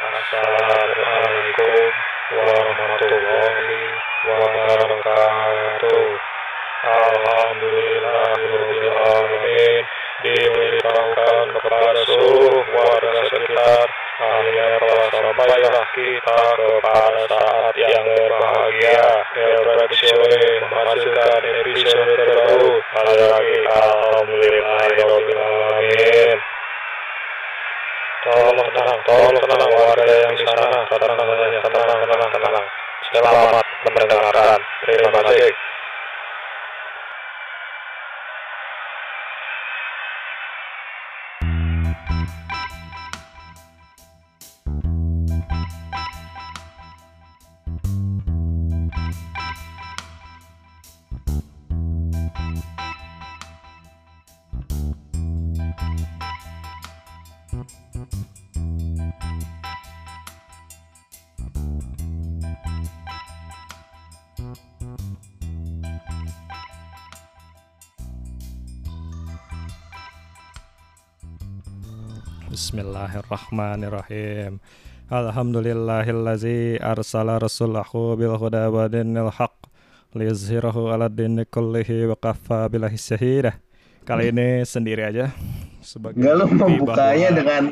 Assalamualaikum warahmatullahi wabarakatuh. Alhamdulillahirrahmanirrahim diberitahukan kepada seluruh warga sekitar. Akhirnya telah sampailah kita kepada saat yang berbahagia. Tradisione menghasilkan episode terbaru. Sekali lagi. Alhamdulillahirrahmanirrahim Tolong tenang, tolong tenang warga yang di sana Tenang saja, tenang, tenang, tenang Selamat mendengarkan Terima kasih Bismillahirrahmanirrahim. Alhamdulillahillazi arsala rasulahu bil huda wa dinil haq liyuzhirahu ala dini kullihi wa kafa billahi syahidah. Kali ini sendiri aja sebagai Enggak lu membukanya dengan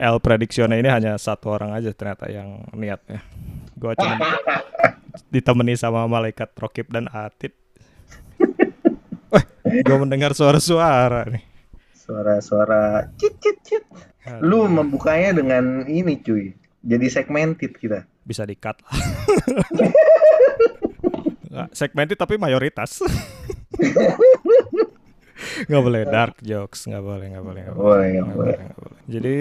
El Prediksione ini hanya satu orang aja ternyata yang niatnya. Gua cuma ditemani sama malaikat Rokib dan Atid. Wah, gue mendengar suara-suara nih. suara-suara cit cit cit. Lu membukanya dengan ini cuy. Jadi segmented kita. bisa lah. Nggak, segmented tapi mayoritas. nggak boleh dark jokes, nggak boleh, nggak boleh, nggak boleh. Nggak boleh. Jadi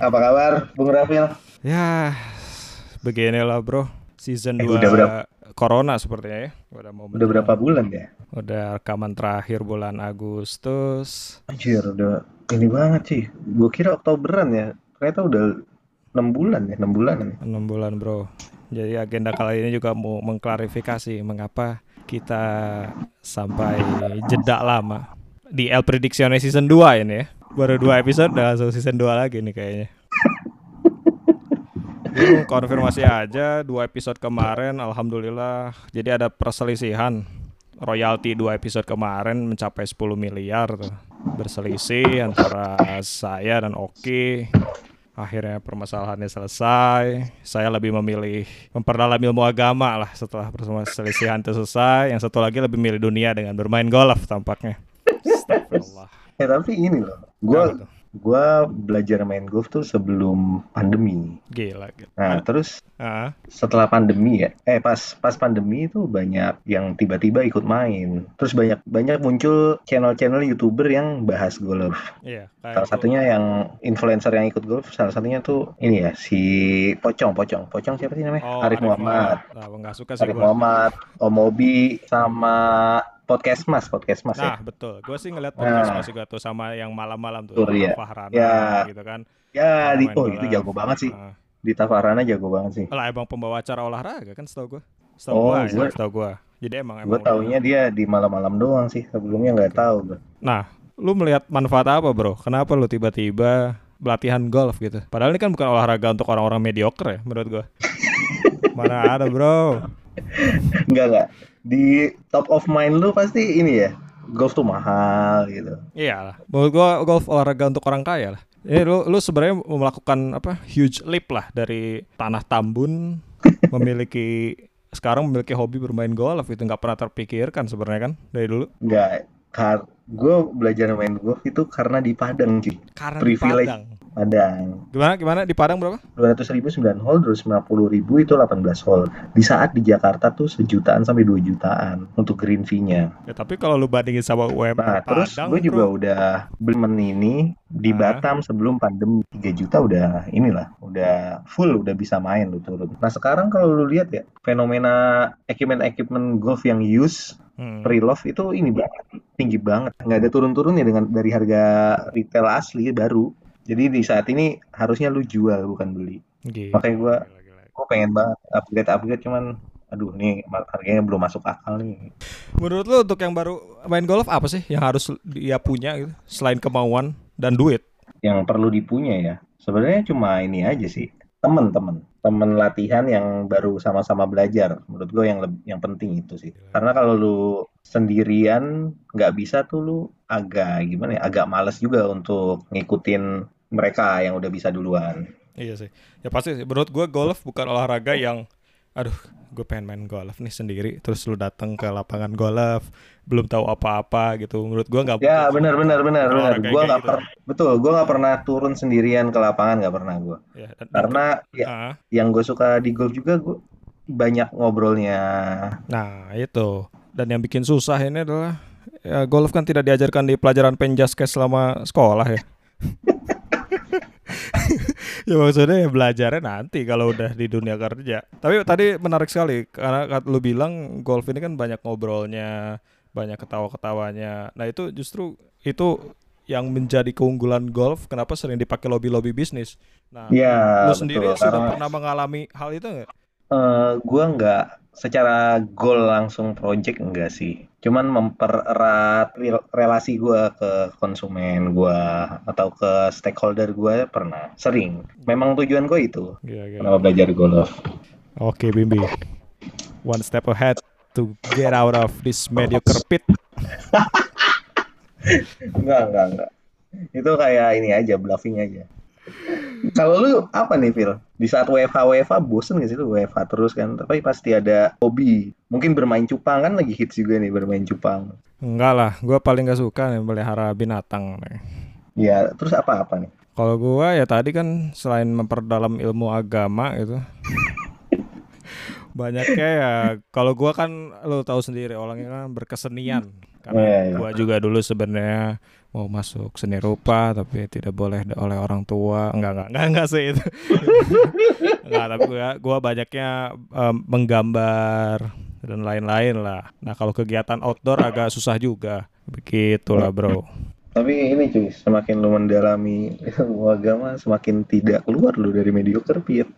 Apa kabar, Bung Rafil? ya beginilah bro, season Eh, 2 udah berapa? Corona sepertinya ya. Udah mau Udah berapa bulan ya? Udah rekaman terakhir bulan Agustus. Anjir, udah ini banget sih. Gue kira Oktoberan ya. Ternyata udah 6 bulan ya, 6 bulan nih. 6 bulan bro. Jadi agenda kali ini juga mau mengklarifikasi mengapa kita sampai jeda lama di El Prediksione season 2 ini ya. Baru dua episode udah langsung season 2 lagi nih kayaknya. Ini konfirmasi aja dua episode kemarin alhamdulillah jadi ada perselisihan royalti dua episode kemarin mencapai 10 miliar tuh. berselisih antara saya dan Oki. Akhirnya permasalahannya selesai. Saya lebih memilih memperdalam ilmu agama lah setelah perselisihan itu selesai. Yang satu lagi lebih milih dunia dengan bermain golf tampaknya. Astagfirullah Eh tapi ini loh. Apa Gue belajar main golf tuh sebelum pandemi. gila, gila. Nah, terus Ah, setelah pandemi ya eh pas pas pandemi itu banyak yang tiba-tiba ikut main. Terus banyak banyak muncul channel-channel youtuber yang bahas golf. Iya kayak salah satunya yang influencer yang ikut golf salah satunya tuh ini ya si Pocong Pocong. Pocong siapa sih namanya? Oh, Arif Muhammad. Nah, nggak suka sih Arif gua. Muhammad Om Obi sama podcast Mas podcast Mas Nah, ya betul. Gue sih ngeliat podcast Nah. Mas juga tuh sama yang malam-malam tuh, Betul, iya. Fahrana Ya. gitu kan. ya di oh itu jago banget sih Ah. di Tafarana jago banget sih Lah emang pembawa acara olahraga kan setahu gue. Setahu Oh, gua, ya, setahu gua. Jadi emang gue taunya dia di malam-malam doang sih sebelumnya nggak tahu gue Nah, lu melihat manfaat apa, Bro? Kenapa lu tiba-tiba latihan golf gitu? Padahal ini kan bukan olahraga untuk orang-orang mediocre ya menurut gua. Mana ada, Bro? Enggak enggak. Di top of mind lu pasti ini ya. Golf tuh mahal gitu. Iya lah. Menurut gua golf olahraga untuk orang kaya lah. Ini lu lu sebenarnya melakukan apa? Huge leap lah dari tanah Tambun memiliki sekarang memiliki hobi bermain golf itu nggak pernah terpikirkan sebenarnya kan dari dulu. Enggak. Kar gue belajar main golf itu karena di Padang cuy. Karena Privilege. di Padang. Padang. Gimana gimana di Padang berapa? 200 ribu 9 hole, 250 ribu itu 18 hole. Di saat di Jakarta tuh sejutaan sampai 2 jutaan untuk green fee-nya. Ya tapi kalau lu bandingin sama UMR Nah, terus Padang, gue juga bro, udah beli men ini di Ah. Batam sebelum pandemi 3 juta udah inilah, udah full, udah bisa main lu turun. Nah, sekarang kalau lu lihat ya, fenomena equipment-equipment golf yang use hmm. pre-love itu ini banget, tinggi banget. Nggak ada turun-turunnya dengan dari harga retail asli baru. Jadi di saat ini harusnya lu jual bukan beli. Gila, Makanya gila. gue pengen banget upgrade upgrade cuman aduh nih harganya belum masuk akal nih. Menurut lu untuk yang baru main golf apa sih yang harus dia punya gitu selain kemauan dan duit? yang perlu dipunya ya Sebenarnya cuma ini aja sih, temen-temen, temen latihan yang baru sama-sama belajar. Menurut gue yang leb- yang penting itu sih. Karena kalau lu sendirian nggak bisa tuh lu agak gimana ya, agak males juga untuk ngikutin mereka yang udah bisa duluan. Iya sih. Ya pasti sih. Menurut gue golf bukan olahraga yang aduh gue pengen main golf nih sendiri terus lu datang ke lapangan golf belum tahu apa-apa gitu menurut gue nggak Ya benar benar benar benar. kayak nggak gitu. per betul, gua nggak pernah turun sendirian ke lapangan nggak pernah gua. ya, Karena ya, Ah, yang gue suka di golf juga gue banyak ngobrolnya. nah itu dan yang bikin susah ini adalah ya, golf kan tidak diajarkan di pelajaran penjaskes selama sekolah ya ya maksudnya ya belajarnya nanti kalau udah di dunia kerja. Tapi tadi menarik sekali karena lu bilang golf ini kan banyak ngobrolnya, banyak ketawa-ketawanya. Nah itu justru itu yang menjadi keunggulan golf. Kenapa sering dipakai lobby-lobby bisnis? Nah, Ya lu betul. sendiri sudah Karena pernah mengalami hal itu nggak? eh, gua nggak secara goal langsung project enggak sih. Cuman mempererat rel- relasi gua ke konsumen gua atau ke stakeholder gua pernah. Sering. Memang tujuan gue itu. Iya, iya. Kenapa belajar golf? Oke, Bimbi. One step ahead to get out of this mediocre pit. Enggak, enggak, enggak. Itu kayak ini aja, bluffing aja. Kalau lu apa nih, Phil? Di saat WFH WFH bosen gak sih lu WFH terus kan? Tapi pasti ada hobi. Mungkin bermain cupang kan lagi hits juga nih bermain cupang. Enggak lah, gue paling gak suka nih melihara binatang. nih. Ya, terus apa-apa nih? Kalau gua ya tadi kan selain memperdalam ilmu agama gitu. Banyaknya ya kalau gua kan lo tahu sendiri orangnya kan berkesenian. Karena Iya, iya. gua juga dulu sebenarnya mau masuk seni rupa tapi tidak boleh oleh orang tua. Enggak enggak enggak, enggak sih itu. enggak, tapi gua gua banyaknya em, menggambar dan lain-lain lah. Nah, kalau kegiatan outdoor agak susah juga. Begitulah, Bro. Tapi ini cuy, semakin lu mendalami ilmu agama, semakin tidak keluar lu dari mediocre pit.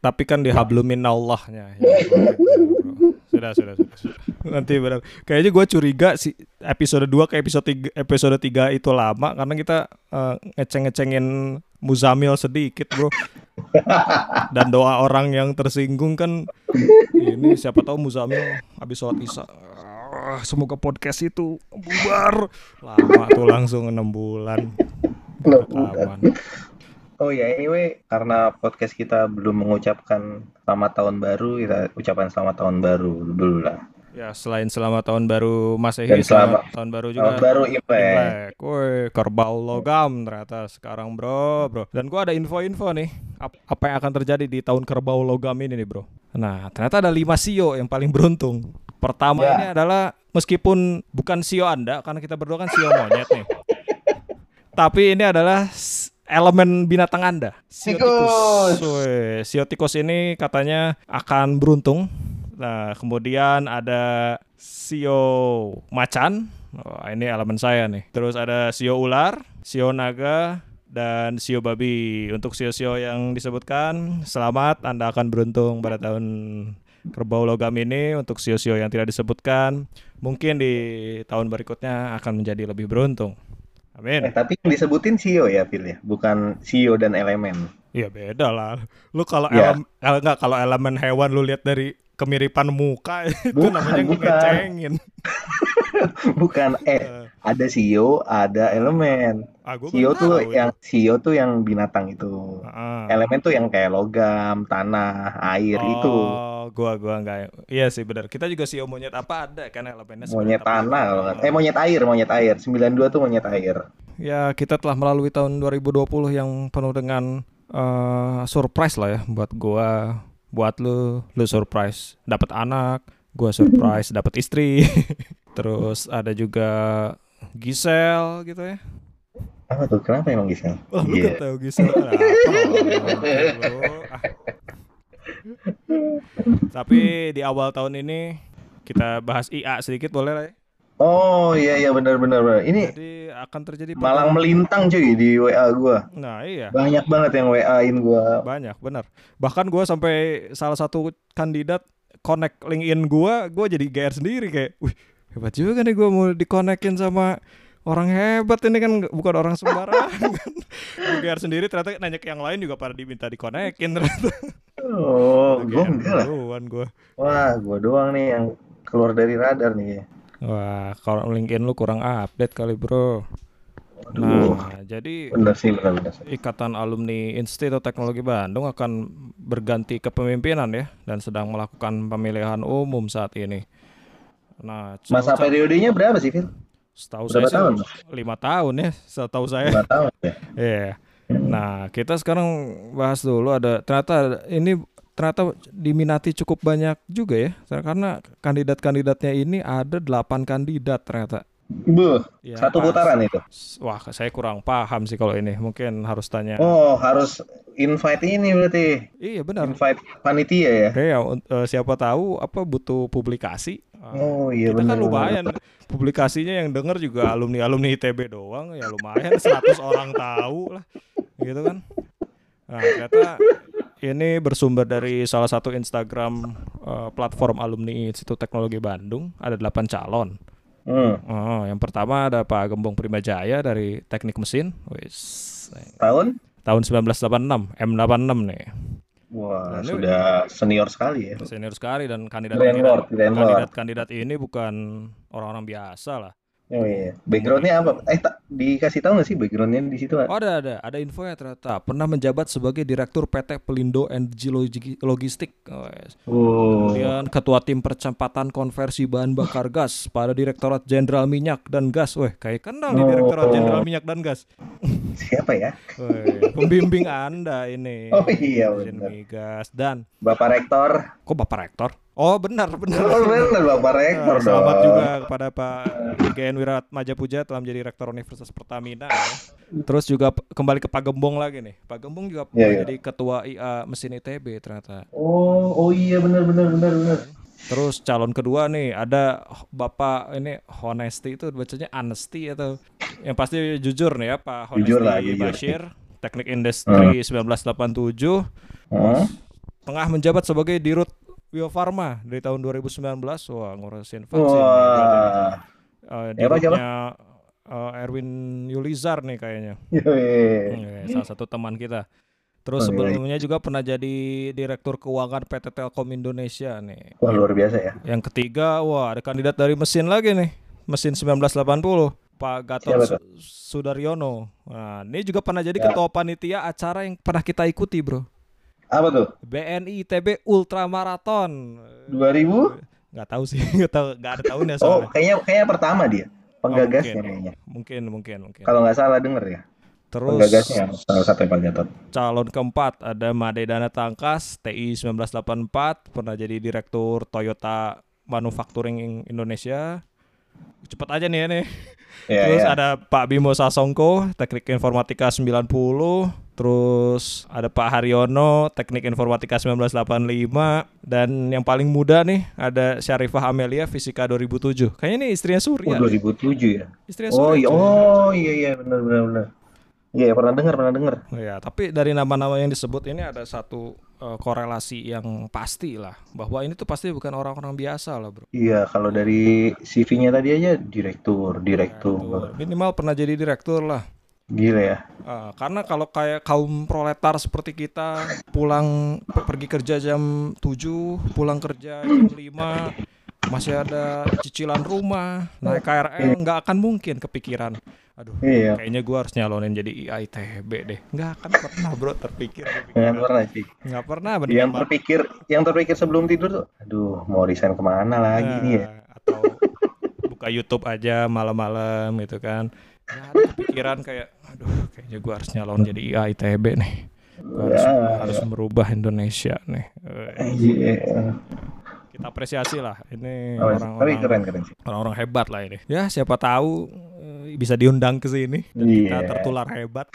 tapi kan dihablumin Allahnya ya, bro. sudah, sudah sudah sudah nanti benar. Kayaknya gue curiga si episode 2 ke episode 3 episode 3 itu lama karena kita eh, ngeceng-ngecengin Muzamil sedikit bro. Dan doa orang yang tersinggung kan ini siapa tahu Muzamil habis sholat isya. "Ah, semoga podcast itu bubar. Lama tuh langsung enam bulan. Rekaman Oh ya, anyway, karena podcast kita belum mengucapkan selamat tahun baru, kita ucapkan selamat tahun baru dulu lah. Ya, selain selamat tahun baru Masehi, Dan selamat- selamat tahun baru juga. Tahun baru Imlek. Woi, kerbau logam ternyata sekarang, Bro, Bro. Dan gua ada info-info nih, ap- apa yang akan terjadi di tahun kerbau logam ini nih, Bro. Nah, ternyata ada lima sio yang paling beruntung. Pertama Ya. ini adalah meskipun bukan sio Anda karena kita berdua kan sio monyet nih. Tapi ini adalah elemen binatang Anda. Sio Tikus. Woi, sio tikus ini katanya akan beruntung. Nah, kemudian ada sio macan. Wah, ini elemen saya nih. Terus ada sio ular, sio naga, dan sio babi. Untuk sio-sio yang disebutkan, selamat Anda akan beruntung pada tahun kerbau logam ini. Untuk sio-sio yang tidak disebutkan, mungkin di tahun berikutnya akan menjadi lebih beruntung. Amin. Eh, tapi yang disebutin CEO ya, Phil ya, bukan CEO dan elemen. Iya beda lah. Lu kalau Ya. elem, el, enggak kalau elemen hewan lu lihat dari kemiripan muka itu Bukan, namanya bukan. ngecengin. bukan eh Eh, ada CEO, ada elemen. ah, baru tuh tahu itu. yang CEO tuh yang binatang itu. Ah. Elemen tuh yang kayak logam, tanah, air itu. Oh, gua gua enggak. Iya sih benar. Kita juga sio monyet apa ada kan elemennya Monyet sebenarnya, tapi- tanah kalau Eh monyet air, monyet air. 92 tuh monyet air. Ya, kita telah melalui tahun 2020 yang penuh dengan eh, surprise lah ya buat gua, buat lu, lu surprise dapat anak, gua surprise dapat istri. Terus ada juga Gisel gitu ya. Apa tuh? Kenapa emang Gisel? Oh, lu Iya. gak tahu Gisel kenapa? Ah. Tapi di awal tahun ini kita bahas IA sedikit boleh lah ya? Oh iya iya benar benar benar. Ini Jadi akan terjadi malang melintang cuy di WA gua. Nah iya Banyak banget yang WA-in gua. banyak benar. Bahkan gua sampai salah satu kandidat connect LinkedIn gua, gua jadi GR sendiri kayak, wih hebat juga nih gua mau dikonekin sama orang hebat ini kan bukan orang sembarangan. Gue sendiri ternyata nanya ke yang lain juga pada diminta dikonekin ternyata. Oh, gue enggak gue. Wah, gue doang nih yang keluar dari radar nih. Wah, kalau LinkedIn lu kurang update kali bro. Aduh, Nah, jadi bener sih, bener bener. Ikatan Alumni Institut Teknologi Bandung akan berganti kepemimpinan ya dan sedang melakukan pemilihan umum saat ini. Nah, Masa periodenya berapa sih, Phil? setahu berapa saya sih tahun? lima tahun ya, setahu saya. Lima tahun ya. Iya. Nah, kita sekarang bahas dulu ada ternyata ini ternyata diminati cukup banyak juga ya. Karena kandidat-kandidatnya ini ada 8 kandidat ternyata. Buh, Ya, satu pas- putaran itu. Wah, saya kurang paham sih kalau ini. Mungkin harus tanya. Oh, harus invite ini berarti. Iya benar. Invite panitia ya. Oke ya, un- eh, siapa tahu apa butuh publikasi. Ah, Oh, iya kita bener. kan lumayan publikasinya yang denger juga alumni alumni ITB doang ya lumayan 100 orang tahu lah gitu kan nah ternyata ini bersumber dari salah satu Instagram eh, platform alumni Institut Teknologi Bandung ada 8 calon Hmm. oh, yang pertama ada Pak Gembong Primajaya dari Teknik Mesin Wis, Tahun? tahun 1986 M86 nih Wah, Nah, ini- sudah senior sekali ya. senior sekali dan kandidat Grand Lord, Grand Lord. kandidat kandidat ini bukan orang-orang biasa lah Oh iya. Backgroundnya apa? Eh, tak dikasih tahu nggak sih backgroundnya di situ? Oh, ada ada ada info ya ternyata pernah menjabat sebagai direktur PT Pelindo Energy Logi- Logistik. Oh, yes. Oh, Kemudian ketua tim percepatan konversi bahan bakar gas pada Direktorat Jenderal Minyak dan Gas. Weh, kayak kenal Oh. Direktorat Jenderal Minyak dan Gas. siapa ya? Weh, pembimbing Anda ini. Oh, iya, benar. Migas dan Bapak Rektor. kok Bapak Rektor? Oh, benar benar. Oh, bener Bapak Rektor Eh, dong. Selamat juga kepada Pak IGN Wirat Majapuja telah menjadi Rektor Universitas Pertamina. ya. Terus juga kembali ke Pak Gembong lagi nih. Pak Gembong juga Iya, iya. jadi Ketua IA Mesin ITB ternyata. Oh, oh iya benar benar benar benar. Terus calon kedua nih ada Bapak ini Honesty itu bacanya Honesty atau yang pasti jujur nih ya Pak Honesty Jujur lah, jujur. Bashir, Teknik Industri 1987, Hmm. tengah menjabat sebagai Dirut Bio Farma dari tahun 2019. Wah, ngurusin vaksin. berarti nih. Wah. Uh, siapa? dirutnya, uh, Erwin Yulizar nih kayaknya. Yoi. Hmm, salah satu teman kita. Terus Oh, iya. sebelumnya juga pernah jadi direktur keuangan PT Telkom Indonesia nih. Wah luar biasa ya. Yang ketiga, wah ada kandidat dari mesin lagi nih. Mesin 1980, Pak Gatot Siapa Sudaryono. Nah, ini juga pernah jadi Ya. ketua panitia acara yang pernah kita ikuti, Bro. Apa tuh? BNI ITB Ultramarathon. 2000? Nggak tahu sih, nggak tahu, nggak ada tahunnya Oh, soalnya. kayaknya kayaknya pertama dia. Penggagasnya mungkin. kayaknya. Mungkin, mungkin, mungkin. Kalau nggak salah denger ya. Terus Penggagasnya salah satu Pak Gatot. calon keempat ada Made Dana Tangkas TI 1984 pernah jadi direktur Toyota Manufacturing Indonesia cepet aja nih ya nih Ya, terus ya. ada Pak Bimo Sasongko Teknik Informatika 90 terus ada Pak Haryono Teknik Informatika 1985 dan yang paling muda nih ada Syarifah Amelia Fisika 2007 kayaknya ini istrinya Oh, Surya deh. 2007 ya. istrinya Oh Surya iya, cuy. oh iya iya benar benar benar. Iya pernah dengar pernah dengar. Oh Ya, tapi dari nama-nama yang disebut ini ada satu eh, korelasi yang pasti lah bahwa ini tuh pasti bukan orang-orang biasa lah, Bro. Iya kalau dari CV-nya tadi aja direktur direktur. Tuh, Minimal pernah jadi direktur lah. Gila ya. Ah, karena kalau kayak kaum proletar seperti kita pulang pe- pergi kerja jam 7, pulang kerja jam 5, masih ada cicilan rumah, naik KRL nggak akan mungkin kepikiran. Aduh, Iya. kayaknya gua harus nyalonin jadi IITB deh. Nggak akan pernah, Bro, terpikir. Nggak pernah sih. Nggak pernah, mendingan Yang terpikir yang terpikir sebelum tidur tuh, aduh mau resign ke mana lagi Nah, nih ya? atau buka YouTube aja malam-malam gitu kan nggak ada kepikiran kayak aduh kayaknya gua harus nyalon jadi IA ITB nih harus, Ya. harus merubah Indonesia nih Iya. Kita apresiasi lah. Ini Oh, tapi orang-orang keren keren sih. orang-orang hebat lah ini. Ya siapa tahu eh, bisa diundang ke sini. Dan kita Iya. tertular hebat.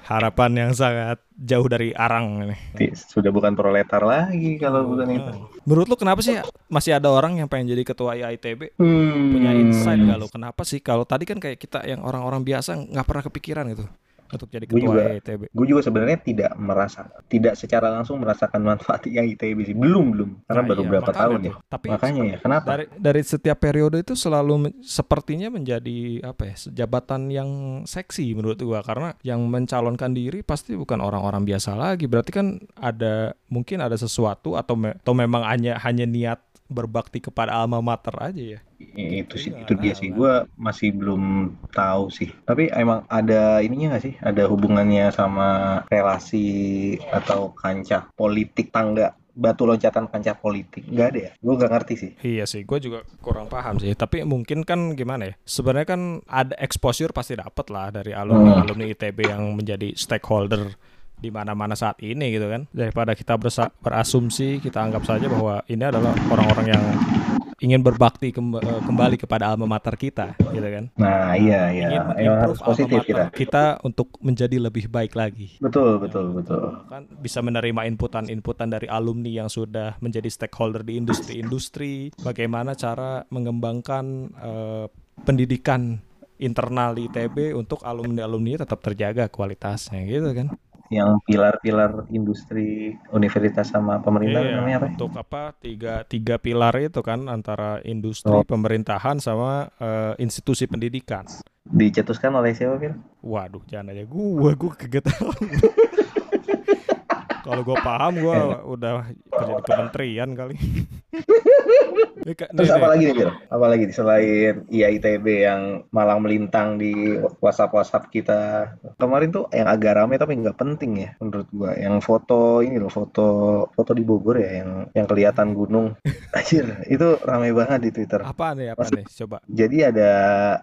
Harapan yang sangat jauh dari arang ini. Sudah bukan proletar lagi kalau bukan itu. Nah, menurut lu kenapa sih masih ada orang yang pengen jadi ketua IITB Hmm. punya insight gak lo kenapa sih? Kalau tadi kan kayak kita yang orang-orang biasa nggak pernah kepikiran gitu untuk jadi ketua juga. ITB. Gue juga sebenarnya tidak merasa, tidak secara langsung merasakan manfaatnya ITB sih. Belum belum, karena Nah, baru iya, berapa tahun ya. Tapi Makanya ya, kenapa? dari dari setiap periode itu selalu sepertinya menjadi apa ya jabatan yang seksi menurut gua karena yang mencalonkan diri pasti bukan orang-orang biasa lagi berarti kan ada mungkin ada sesuatu atau me- atau memang hanya hanya niat berbakti kepada alma mater aja ya? Itu sih Iya, itu dia sih. kan. gue masih belum tahu sih. Tapi emang ada ininya nggak sih? Ada hubungannya sama relasi atau kancah politik tangga? Batu loncatan kancah politik? Nggak ada ya? Gue nggak ngerti sih. Iya sih, gue juga kurang paham sih. Tapi mungkin kan gimana ya? Sebenarnya kan ada exposure pasti dapat lah dari alumni alumni ITB yang menjadi stakeholder di mana-mana saat ini gitu kan. Daripada kita bersa- berasumsi, kita anggap saja bahwa ini adalah orang-orang yang ingin berbakti kemb- eh, kembali kepada alma mater kita, gitu kan. nah iya iya ingin harus positif kita kita untuk menjadi lebih baik lagi. betul betul betul kan bisa menerima inputan-inputan dari alumni yang sudah menjadi stakeholder di industri-industri, bagaimana cara mengembangkan eh, pendidikan internal di ITB untuk alumni-alumni tetap terjaga kualitasnya gitu kan. Yang pilar-pilar industri universitas sama pemerintah Iya, namanya apa untuk apa tiga tiga pilar itu kan antara industri, Oh. pemerintahan sama eh, institusi pendidikan. dicetuskan oleh siapa Fir? Waduh, jangan aja gua, gua kegetan. Kalau gua paham, gua udah kerja di kementerian kali. Terus apa lagi nih, Bir? Apa lagi selain IAITB yang malang melintang di WhatsApp-WhatsApp kita? Kemarin tuh yang agak rame tapi nggak penting ya menurut gua. Yang foto ini loh, foto foto di Bogor ya yang yang kelihatan gunung. Anjir, itu rame banget di Twitter. Apa nih, apa nih? Coba. Jadi ada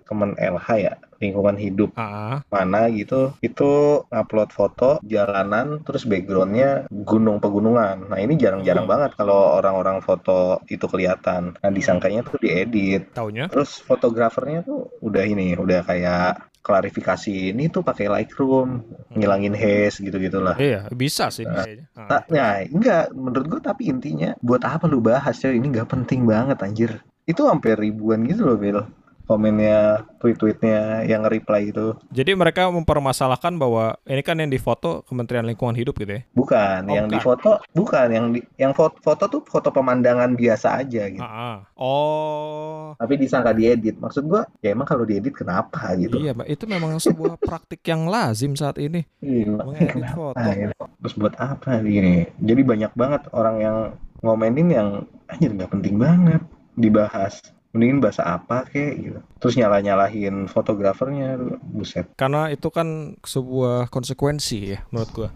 Kemen LH ya, lingkungan hidup Ah, mana gitu itu upload foto jalanan terus backgroundnya gunung pegunungan nah ini jarang-jarang banget kalau orang-orang foto itu kelihatan nah disangkanya tuh diedit taunya? terus fotografernya tuh udah ini udah kayak klarifikasi ini tuh pakai Lightroom ngilangin haze gitu gitulah Iya, bisa sih kayaknya. Ah, Nah, nah, enggak, menurut gua tapi intinya buat apa lu bahas coy? Ini nggak penting banget anjir. Itu hampir ribuan gitu loh, Bill. Komennya, tweet-tweetnya yang nge-reply itu. Jadi mereka mempermasalahkan bahwa ini kan yang difoto Kementerian Lingkungan Hidup gitu ya. Bukan, Oh, yang bukan. di foto, bukan yang di, yang foto, foto tuh foto pemandangan biasa aja gitu. Ah, ah. Oh. Tapi disangka diedit. Maksud gua, ya emang kalau diedit kenapa gitu? Iya, itu memang sebuah praktik yang lazim saat ini. Iya, Mengedit foto. gitu? Terus buat apa ini? Jadi banyak banget orang yang ngomenin yang anjir nggak penting banget dibahas. Mendingin bahasa apa kek gitu. Terus nyalah-nyalahin fotografernya, buset. Karena itu kan sebuah konsekuensi ya menurut gua.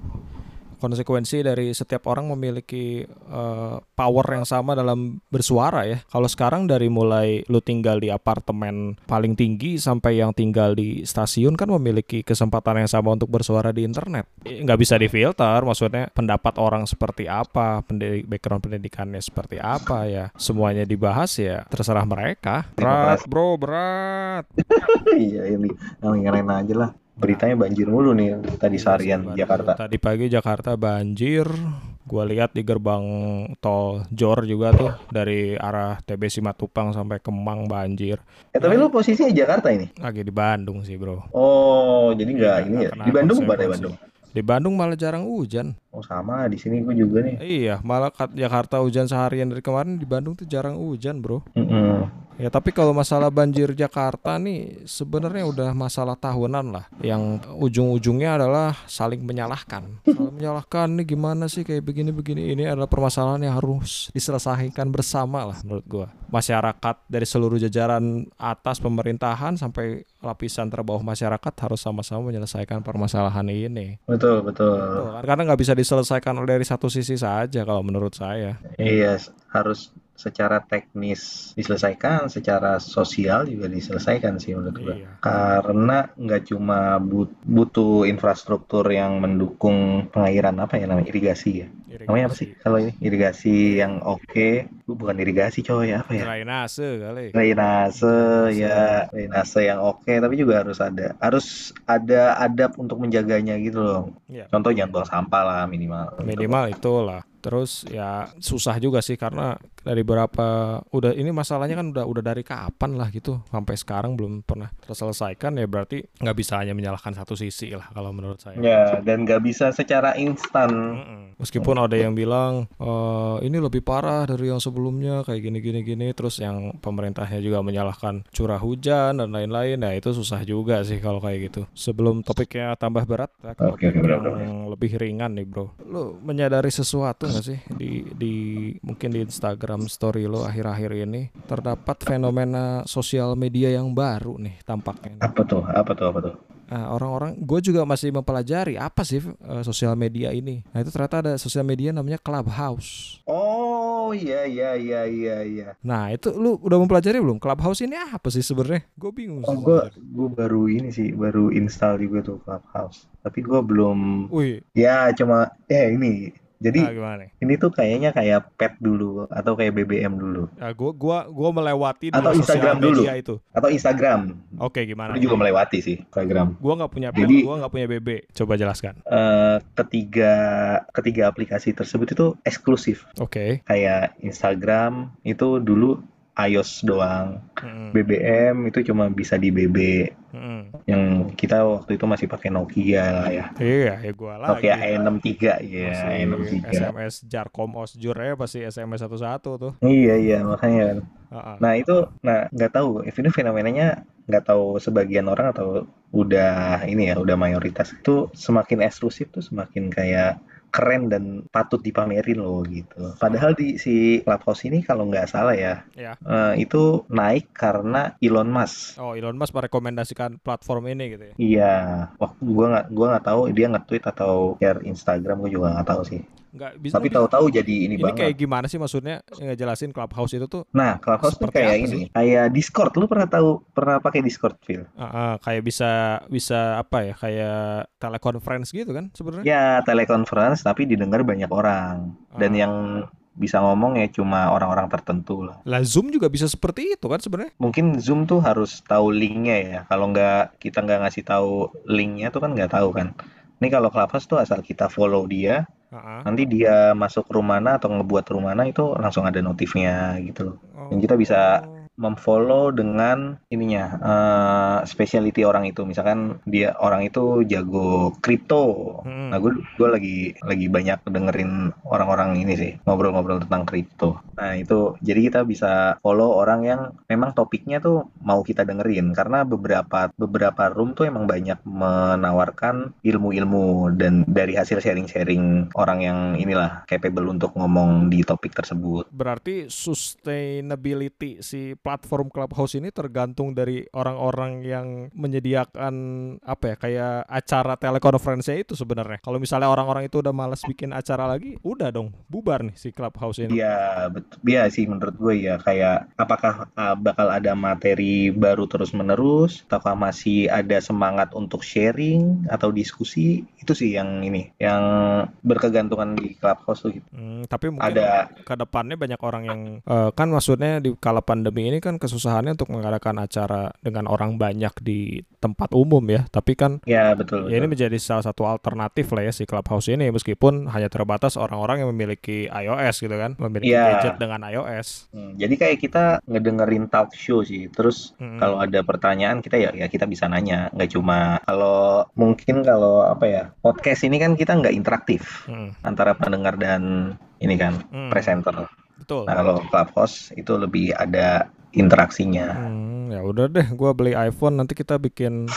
Konsekuensi dari setiap orang memiliki eh, power yang sama dalam bersuara ya. Kalau sekarang dari mulai lu tinggal di apartemen paling tinggi sampai yang tinggal di stasiun kan memiliki kesempatan yang sama untuk bersuara di internet. Nggak bisa difilter, maksudnya pendapat orang seperti apa, pendidik, background pendidikannya seperti apa ya. Semuanya dibahas ya terserah mereka. Berat bro, berat. iya ini yang aja lah. Beritanya banjir mulu nih tadi seharian Iya di Jakarta. Tadi pagi Jakarta banjir. Gua lihat di gerbang tol Jor juga tuh dari arah TB Simatupang sampai Kemang banjir. Eh tapi lu posisinya Jakarta ini? Lagi di Bandung sih, Bro. Oh, jadi nggak Iya, ini ya? Di Bandung konsekuensi. pada Bandung. Di Bandung malah jarang hujan. Oh sama, di sini gue juga nih. Iya, malah Jakarta hujan seharian dari kemarin di Bandung tuh jarang hujan, Bro. Mm-mm. Ya tapi kalau masalah banjir Jakarta nih sebenarnya udah masalah tahunan lah yang ujung-ujungnya adalah saling menyalahkan. Saling menyalahkan nih gimana sih kayak begini-begini ini adalah permasalahan yang harus diselesaikan bersama lah menurut gua. Masyarakat dari seluruh jajaran atas pemerintahan sampai lapisan terbawah masyarakat harus sama-sama menyelesaikan permasalahan ini. Betul, betul. Kan. Karena nggak bisa diselesaikan dari satu sisi saja kalau menurut saya. Iya, harus secara teknis diselesaikan, secara sosial juga diselesaikan sih menurut gue. Iya. Karena nggak cuma but- butuh infrastruktur yang mendukung pengairan apa ya namanya irigasi ya. Namanya apa sih kalau ini irigasi yang oke, bukan irigasi coy apa ya? Drainase kali. Drainase ya, drainase yang oke, tapi juga harus ada harus ada adab untuk menjaganya gitu loh. Iya. Contoh jangan buang sampah lah minimal. minimal itulah terus ya susah juga sih karena dari berapa udah ini masalahnya kan udah udah dari kapan lah gitu sampai sekarang belum pernah terselesaikan ya berarti nggak bisa hanya menyalahkan satu sisi lah kalau menurut saya. Ya, dan nggak bisa secara instan. Meskipun ada yang bilang "Eh, ini lebih parah dari yang sebelumnya kayak gini gini gini terus yang pemerintahnya juga menyalahkan curah hujan dan lain-lain ya itu susah juga sih kalau kayak gitu. Sebelum topiknya tambah berat ya, Oke, topik oke, yang berat, lebih ringan nih bro. Lu menyadari sesuatu nggak sih di di mungkin di Instagram story lo akhir-akhir ini terdapat fenomena sosial media yang baru nih tampaknya. Apa tuh? Apa tuh? Apa tuh? Nah, orang-orang, gue juga masih mempelajari apa sih eh, sosial media ini. Nah itu ternyata ada sosial media namanya Clubhouse. Oh iya iya iya iya iya. Nah itu lu udah mempelajari belum? Clubhouse ini apa sih sebenarnya? Gue bingung. Oh gue gue baru ini sih baru install juga tuh Clubhouse. Tapi gue belum. Wih, Ya cuma eh ini. Jadi nah, gimana nih? ini tuh kayaknya kayak pet dulu atau kayak BBM dulu Nah, gue gua gua melewati Atau Instagram dulu. itu. atau Instagram. Oke, gimana? Gue juga melewati sih Instagram. Gua nggak punya Jadi- Jadi, gua nggak punya BB. Coba jelaskan. Eh, ketiga ketiga aplikasi tersebut itu eksklusif. Oke. Kayak Instagram itu dulu iOS doang. Mm-mm. BBM itu cuma bisa di BB. Mm-mm. Yang kita waktu itu masih pakai Nokia lah ya. Iya, ya gua lagi. Nokia E63 ya, Masih E63. SMS Jarkom Osjur ya pasti SMS satu-satu tuh. Iya iya makanya ah. Nah itu, nah nggak tahu, ini fenomenanya nggak tahu sebagian orang atau udah ini ya, udah mayoritas itu semakin eksklusif tuh semakin kayak keren dan patut dipamerin loh gitu. Padahal di si Clubhouse ini kalau nggak salah ya, Ya. eh, itu naik karena Elon Musk. Oh, Elon Musk merekomendasikan platform ini gitu ya. Iya, waktu gua nggak gua nggak tahu dia nge-tweet atau share Instagram gua juga nggak tahu sih. Nggak bisa Tapi tahu-tahu jadi ini, ini banget. kayak gimana sih maksudnya ngejelasin Clubhouse itu tuh Nah, Clubhouse tuh kayak ini, kayak Discord. Lu pernah tahu pernah pakai Discord, Phil? ah, ah, kayak bisa bisa apa ya kayak teleconference gitu kan sebenarnya Ya, telekonferensi tapi didengar banyak orang. Dan Ah. yang bisa ngomong ya cuma orang-orang tertentu lah. lah Zoom juga bisa seperti itu kan sebenarnya Mungkin Zoom tuh harus tahu linknya ya. Kalau nggak kita nggak ngasih tahu linknya tuh kan nggak tahu kan. Ini kalau Clubhouse tuh asal kita follow dia, ah. nanti dia masuk room mana atau ngebuat room mana itu langsung ada notifnya gitu loh. Dan kita bisa Oh. Memfollow dengan ininya eh specialty orang itu. Misalkan dia orang itu jago kripto. Hmm. nah gue gue lagi lagi banyak dengerin orang-orang ini sih ngobrol-ngobrol tentang kripto. Nah itu jadi kita bisa follow orang yang memang topiknya tuh mau kita dengerin. Karena beberapa beberapa room tuh emang banyak menawarkan ilmu-ilmu dan dari hasil sharing-sharing orang yang inilah capable untuk ngomong di topik tersebut. Berarti sustainability si platform Clubhouse ini tergantung dari orang-orang yang menyediakan apa ya kayak acara telekonferensi itu sebenarnya kalau misalnya orang-orang itu udah malas bikin acara lagi udah dong bubar nih si Clubhouse ini Iya, betul. Iya sih menurut gue ya kayak apakah ah, bakal ada materi baru terus-menerus ataukah masih ada semangat untuk sharing atau diskusi itu sih yang ini yang berkegantungan di Clubhouse tuh gitu. Hmm, tapi mungkin Ada ke depannya banyak orang yang eh, kan maksudnya di kala pandemi ini kan kesusahannya untuk mengadakan acara dengan orang banyak di tempat umum ya. Tapi kan ya betul ya ini menjadi salah satu alternatif lah ya si Clubhouse ini meskipun hanya terbatas orang-orang yang memiliki iOS gitu kan, memiliki Iya. gadget dengan iOS. Hmm, jadi kayak kita ngedengerin talk show sih. Terus Mm-mm. kalau ada pertanyaan kita ya ya kita bisa nanya. Nggak cuma kalau mungkin kalau apa ya podcast ini kan kita nggak interaktif Mm-mm. antara pendengar dan ini kan Mm, presenter. betul. Nah, kalau Clubhouse itu lebih ada interaksinya. Hmm, ya udah deh, gua beli iPhone nanti kita bikin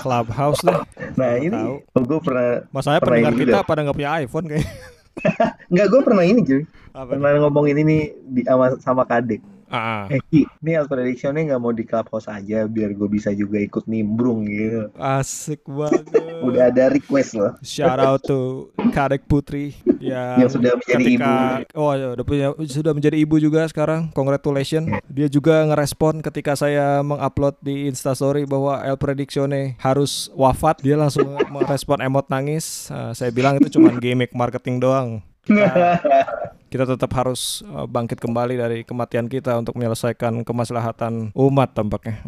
Clubhouse deh. Nah, Nggak ini oh, gue pernah Masalahnya Pernah pendengar kita pada nggak punya iPhone kayak. nggak gue pernah ini cuy. Pernah ngomongin ini di sama, sama kadek. Ah. Eh ini Al Predictionnya nggak mau di Clubhouse aja biar gue bisa juga ikut nimbrung gitu. asik banget. Udah ada request loh. Shout out to Kadek Putri yang, Yang sudah menjadi ketika oh ya, udah punya sudah menjadi ibu juga sekarang. Congratulations. Dia juga ngerespon ketika saya mengupload di Instastory bahwa El Predictione harus wafat. Dia langsung merespon emot nangis. Eh, saya bilang itu cuma gimmick marketing doang. Kita tetap harus uh, bangkit kembali dari kematian kita untuk menyelesaikan kemaslahatan umat tampaknya.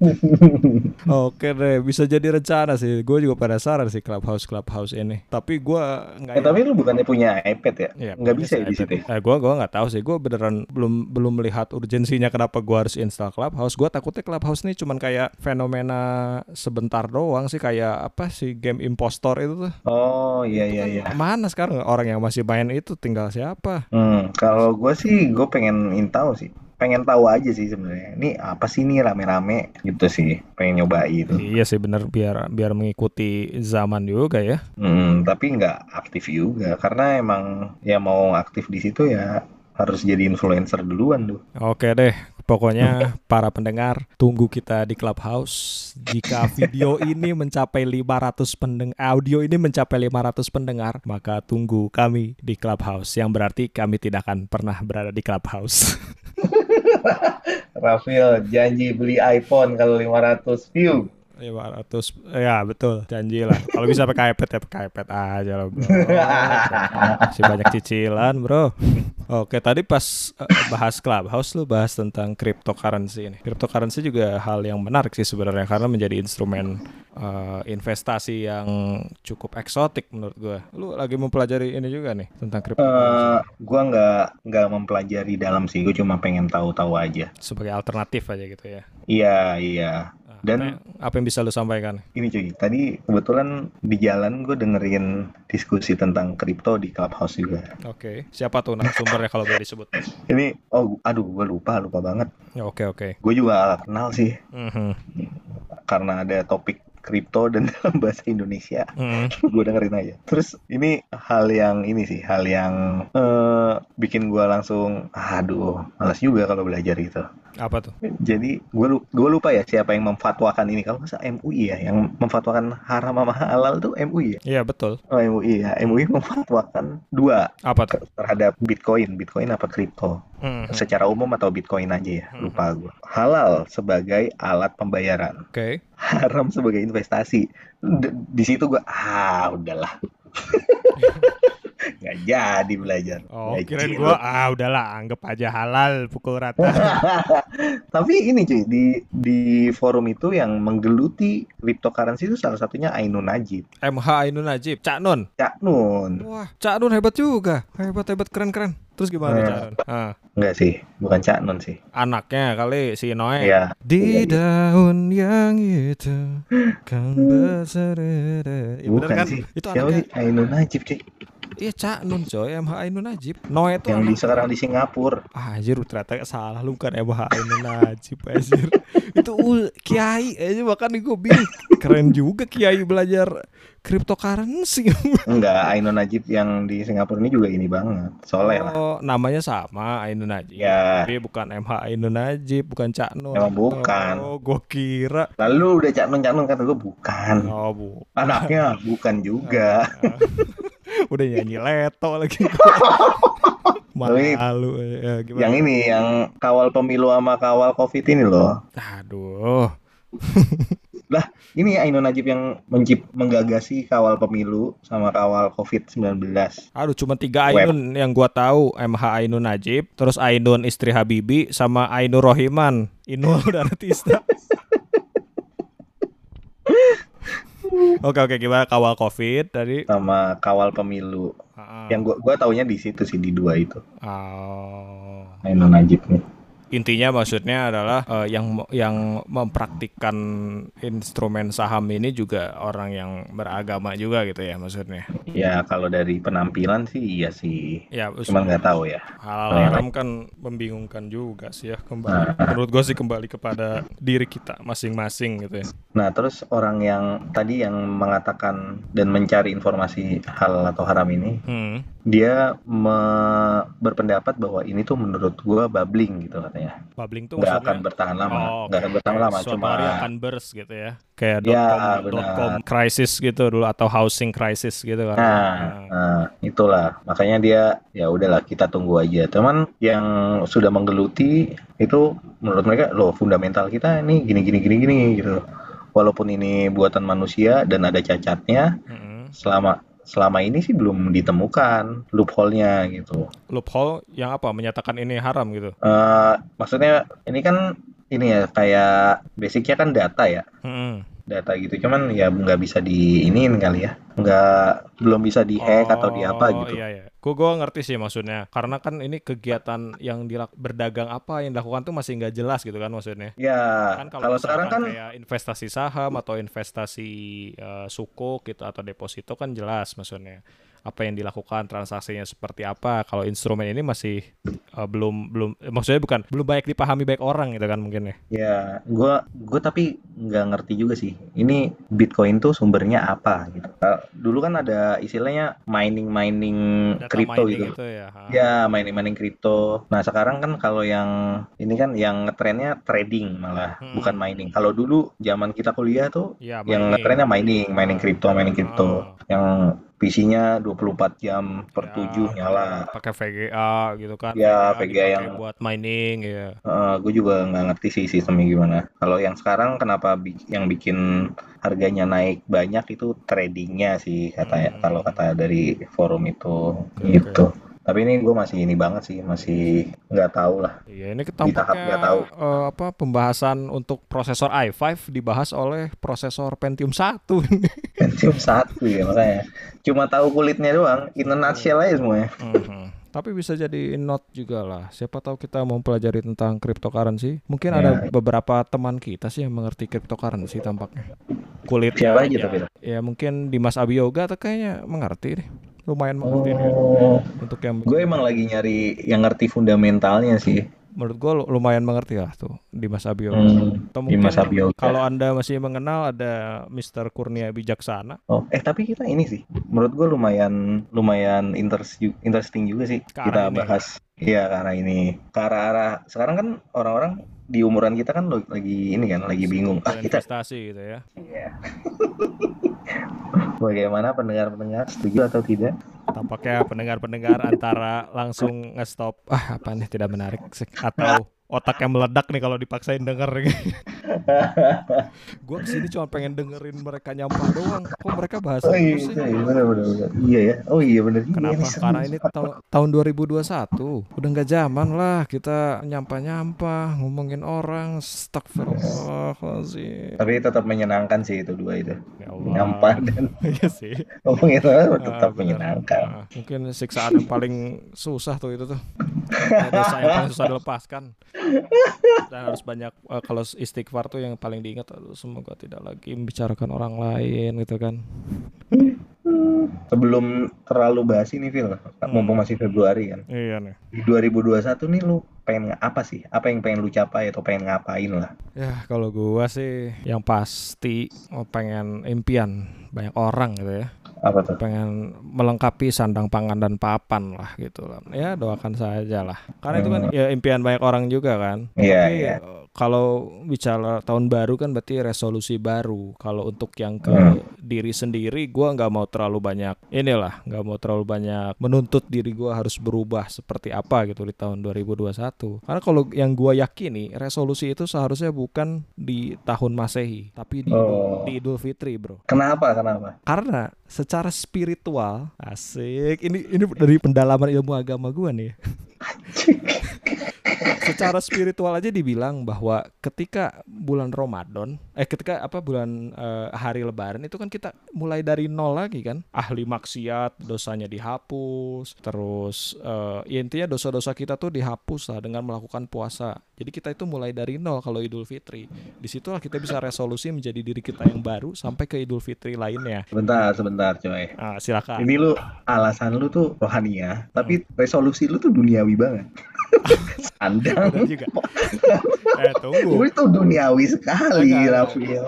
Oke deh, bisa jadi rencana sih. Gue juga penasaran sih clubhouse clubhouse ini. Tapi gue nggak. Eh, tapi lu bukannya punya iPad ya? Iya, nggak bisa ya di situ. ya? Eh, gue gua nggak tahu sih. Gue beneran belum belum melihat urgensinya kenapa gue harus install Clubhouse. Gue takutnya Clubhouse ini cuman kayak fenomena sebentar doang sih kayak apa sih game impostor itu tuh. Oh iya Itu iya kan iya. Mana sekarang orang yang masih main itu tinggal siapa? Hmm, kalau gue sih gue pengen intau sih. Pengen tahu aja sih sebenarnya. Ini apa sih nih rame-rame gitu sih. Pengen nyobain itu. Iya sih bener biar biar mengikuti zaman juga ya. Hmm, tapi nggak aktif juga karena emang ya mau aktif di situ ya harus jadi influencer duluan tuh. Oke deh, pokoknya para pendengar tunggu kita di Clubhouse. Jika video ini mencapai 500 pendengar, audio ini mencapai 500 pendengar, maka tunggu kami di Clubhouse. Yang berarti kami tidak akan pernah berada di Clubhouse. Rafael janji beli iPhone kalau 500 view. 500 ya betul. Janji lah. Kalau bisa pakai iPad ya pakai iPad aja lah bro. Masih banyak cicilan bro. Oke tadi pas eh, bahas Clubhouse lu bahas tentang cryptocurrency ini. Cryptocurrency juga hal yang menarik sih sebenarnya karena menjadi instrumen eh, investasi yang cukup eksotik menurut gua. Lu lagi mempelajari ini juga nih tentang cryptocurrency? Eh, gua nggak nggak mempelajari dalam sih, gue cuma pengen tahu-tahu aja. sebagai alternatif aja gitu ya? Iya iya. Dan- apa, yang- bisa lu sampaikan Ini cuy, tadi kebetulan di jalan gue dengerin diskusi tentang kripto di Clubhouse juga. oke siapa tuh narasumbernya kalau boleh disebut Ini, oh, aduh, gue lupa, lupa banget. Ya, oke oke Gue juga kenal sih, Mhm. karena ada topik kripto dan dalam bahasa Indonesia. Mhm. gue dengerin aja. Terus ini hal yang ini sih, hal yang eh, bikin gue langsung, aduh, malas juga kalau belajar gitu. Apa tuh Jadi gue gue lupa ya siapa yang memfatwakan ini. Kalau masa MUI ya, yang memfatwakan haram sama halal tuh MUI ya. Iya betul Oh MUI ya, MUI memfatwakan dua apa tuh terhadap Bitcoin, Bitcoin apa kripto. Mhm. Secara umum atau Bitcoin aja ya, Hmm. lupa gue. Halal sebagai alat pembayaran, Oke. haram sebagai investasi. D- di situ gue ah udahlah. Nggak jadi belajar. Oh, Nggak kirain gua ah udahlah anggap aja halal pukul rata. Tapi ini cuy di di forum itu yang menggeluti cryptocurrency itu salah satunya Ainun Najib, MH Ainun Najib, Cak Nun. Cak Nun. Wah, Cak Nun hebat juga. Hebat hebat keren keren. Terus gimana Eh. Cak Nun? Ah, Enggak sih, bukan Cak Nun sih. anaknya kali si Noe. Iya. Di Iya, iya. daun yang itu kan berseri. Ya, bener bukan kan? sih. Itu Siapa anaknya. sih Ainun Najib cuy? Iya Cak Nun coy, MH Ainun Najib. Noe itu Yang di sekarang di Singapura. Ah, anjir ternyata salah lu kan MH Ainun Najib anjir. itu ul- kiai aja bahkan gue bingung. Keren juga kiai belajar cryptocurrency. Enggak, Ainun Najib yang di Singapura ini juga ini banget. Soleh lah. Oh, namanya sama Ainun Najib. Ya. Tapi bukan MH Ainun Najib, bukan Cak Nun. Emang bukan. Oh, gue kira. Lalu udah Cak Nun Cak Nun kata gue bukan. Oh, bu. Anaknya bukan juga. Udah nyanyi leto lagi. Malu. Ya, gimana? Yang ini yang kawal pemilu sama kawal Covid ini loh. Aduh. Ini Ainun Najib yang mencip menggagasi kawal pemilu sama kawal COVID-19. Aduh, cuma tiga Web. Ainun yang gua tahu. MH Ainun Najib, terus Ainun istri Habibi, sama Ainur Rohiman. Inul Daratista. Oke oke gimana kawal covid tadi? sama kawal pemilu. Ah, Yang gua gua taunya di situ sih di dua itu. oh. Ainun Najib nih. Intinya maksudnya adalah eh, yang yang mempraktikkan instrumen saham ini juga orang yang beragama juga gitu ya maksudnya. Ya kalau dari penampilan sih iya sih. Ya, Cuman nggak tahu ya. halal haram kan membingungkan juga sih ya kembali. Menurut gue sih kembali kepada diri kita masing-masing gitu ya. Nah, terus orang yang tadi yang mengatakan dan mencari informasi hal atau haram ini, Hmm. Dia me- berpendapat bahwa ini tuh menurut gua bubbling gitu katanya. Bubbling tuh Nggak maksudnya akan bertahan lama, Oh, nggak akan bertahan lama, suatu cuma hari akan burst gitu ya. Kayak Ya, dot com, dot com crisis gitu dulu atau housing crisis gitu kan. Nah, nah, itulah makanya dia ya udahlah kita tunggu aja. Teman yang sudah menggeluti itu menurut mereka loh fundamental kita ini gini gini gini gini gitu. Walaupun ini buatan manusia dan ada cacatnya, Mm-mm. selama selama ini sih belum ditemukan loophole-nya gitu. Loophole yang apa? Menyatakan ini haram gitu. Eh, maksudnya ini kan ini ya kayak basicnya kan data ya. Hmm. Data gitu cuman ya nggak bisa diinin kali ya nggak belum bisa dihack atau di apa Oh, gitu iya iya. Gue gua ngerti sih maksudnya. Karena kan ini kegiatan yang dilak berdagang apa yang dilakukan tuh masih nggak jelas gitu kan maksudnya. ya Kan kalau sekarang kan kayak investasi saham atau investasi eh, sukuk gitu atau deposito kan jelas maksudnya apa yang dilakukan transaksinya seperti apa kalau instrumen ini masih eh, belum belum eh, maksudnya bukan belum banyak dipahami baik orang gitu kan mungkin ya ya gua gua tapi nggak ngerti juga sih ini Bitcoin tuh sumbernya apa gitu Eh, dulu kan ada istilahnya mining mining kripto mining gitu itu ya ha. Ya, mining mining kripto. Nah, sekarang kan kalau yang ini kan yang ngetrennya trading malah, Hmm. bukan mining. Kalau dulu zaman kita kuliah tuh ya yang ngetrennya mining, mining kripto, mining kripto. Ah. Yang PC-nya 24 jam per Ya, 7 nyala. pakai VGA gitu kan Ya, VGA VGA yang- buat mining ya gue juga nggak ngerti sih sistemnya gimana. Kalau yang sekarang kenapa bi- yang bikin harganya naik banyak itu tradingnya sih katanya. Hmm. Kalau kata dari forum itu Oke, gitu. Tapi ini gue masih ini banget sih, masih nggak tahu lah. Iya, ini tampaknya nggak tahu. eh, apa pembahasan untuk prosesor i5 dibahas oleh prosesor Pentium 1. Pentium satu ya makanya. Cuma tahu kulitnya doang, in a nutshell aja semuanya. Mhm. Tapi bisa jadi note juga lah. Siapa tahu kita mau pelajari tentang cryptocurrency. Mungkin Ya. ada beberapa teman kita sih yang mengerti cryptocurrency tampaknya. Kulit Siapa aja tapi? Ya mungkin Dimas Abiyoga tuh kayaknya mengerti deh. Lumayan mengerti dia. Oh, Untuk yang gue emang lagi nyari yang ngerti fundamentalnya sih. menurut gue lumayan mengerti lah tuh Dimas Abiyoga. Hmm, Atau mungkin Dimas Abioga. kalau Anda masih mengenal ada Mr. Kurnia Bijaksana. Oh, eh tapi kita ini sih, menurut gue lumayan lumayan interest, interesting juga sih Ke arah kita ini. bahas. Iya karena ini, ke arah-arah sekarang kan orang-orang di umuran kita kan lagi ini kan lagi bingung. Ah kita, investasi gitu ya. Iya. bagaimana pendengar-pendengar setuju atau tidak? Tampaknya pendengar-pendengar antara langsung nge-stop ah apa nih tidak menarik sih atau otaknya meledak nih kalau dipaksain denger gue ke sini cuma pengen dengerin mereka nyampah doang kok mereka bahas Oh iya, itu sih iya, bener, bener, bener. Iya ya. Oh iya bener. Iya, Kenapa? ini seru. Karena ini ta- tahun 2021 Udah nggak zaman lah Kita nyampah-nyampah Ngomongin orang Astagfirullahaladzim Tapi tetap menyenangkan sih itu dua itu. Ya Allah Nyampah dan Iya sih ngomongin orang Ah, tetap benar. menyenangkan. Ah, Mungkin siksaan yang paling susah tuh itu tuh Dosa yang paling susah dilepaskan Dan harus banyak eh, Kalau istighfar tuh yang paling diingat Semoga tidak lagi membicarakan orang lain gitu kan Sebelum terlalu bahas ini, Phil, mumpung masih Februari kan. Iya nih Di 2021 nih lu pengen nge- apa sih? Apa yang pengen lu capai atau pengen ngapain lah? Ya kalau gua sih Yang pasti oh, Pengen impian Banyak orang gitu ya Apa tuh? pengen melengkapi sandang pangan dan papan lah gitu lah. Ya doakan saja lah. Karena itu kan ya impian banyak orang juga kan. Iya, iya. eh, kalau bicara tahun baru kan berarti resolusi baru. Kalau untuk yang ke Hmm. diri sendiri gua nggak mau terlalu banyak inilah, nggak mau terlalu banyak menuntut diri gua harus berubah seperti apa gitu di tahun 2021. Karena kalau yang gua yakini resolusi itu seharusnya bukan di tahun Masehi, tapi di Oh. di Idul Fitri, Bro Kenapa? Kenapa? karena secara spiritual asik ini ini dari pendalaman ilmu agama gua nih secara spiritual aja dibilang bahwa ketika bulan Ramadan eh ketika apa bulan eh, hari lebaran itu kan kita mulai dari nol lagi kan ahli maksiat dosanya dihapus terus eh, ya intinya dosa-dosa kita tuh dihapus lah dengan melakukan puasa jadi kita itu mulai dari nol kalau Idul Fitri di situlah kita bisa resolusi menjadi diri kita yang baru sampai ke Idul Fitri lainnya Sebentar, sebentar, coy. Ah, silakan. Ini lu alasan lu tuh rohania, tapi resolusi lu tuh duniawi banget. Sandang. Juga. eh tunggu. Tuh duniawi sekali. Rafael.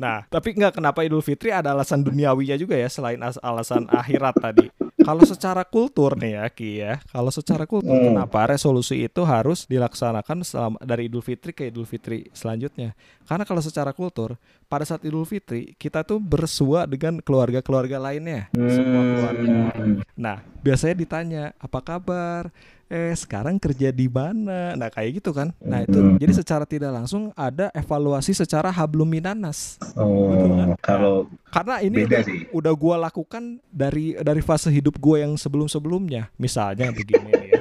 Nah, tapi nggak kenapa Idul Fitri ada alasan duniawinya juga ya selain as- alasan akhirat tadi. Kalau secara kultur nih ya Ki ya, kalau secara kultur Hmm. kenapa resolusi itu harus dilaksanakan selama, dari Idul Fitri ke Idul Fitri selanjutnya? Karena kalau secara kultur pada saat Idul Fitri kita tuh bersua dengan keluarga-keluarga lainnya, semua keluarga. Hmm. Nah, biasanya ditanya, apa kabar? Eh sekarang kerja di mana? Nah kayak gitu kan. Nah itu Hmm. jadi secara tidak langsung ada evaluasi secara hablum minanas Oh, kan? kalau karena ini beda udah, sih. udah gua lakukan dari dari fase hidup gua yang sebelum sebelumnya misalnya begini nih ya.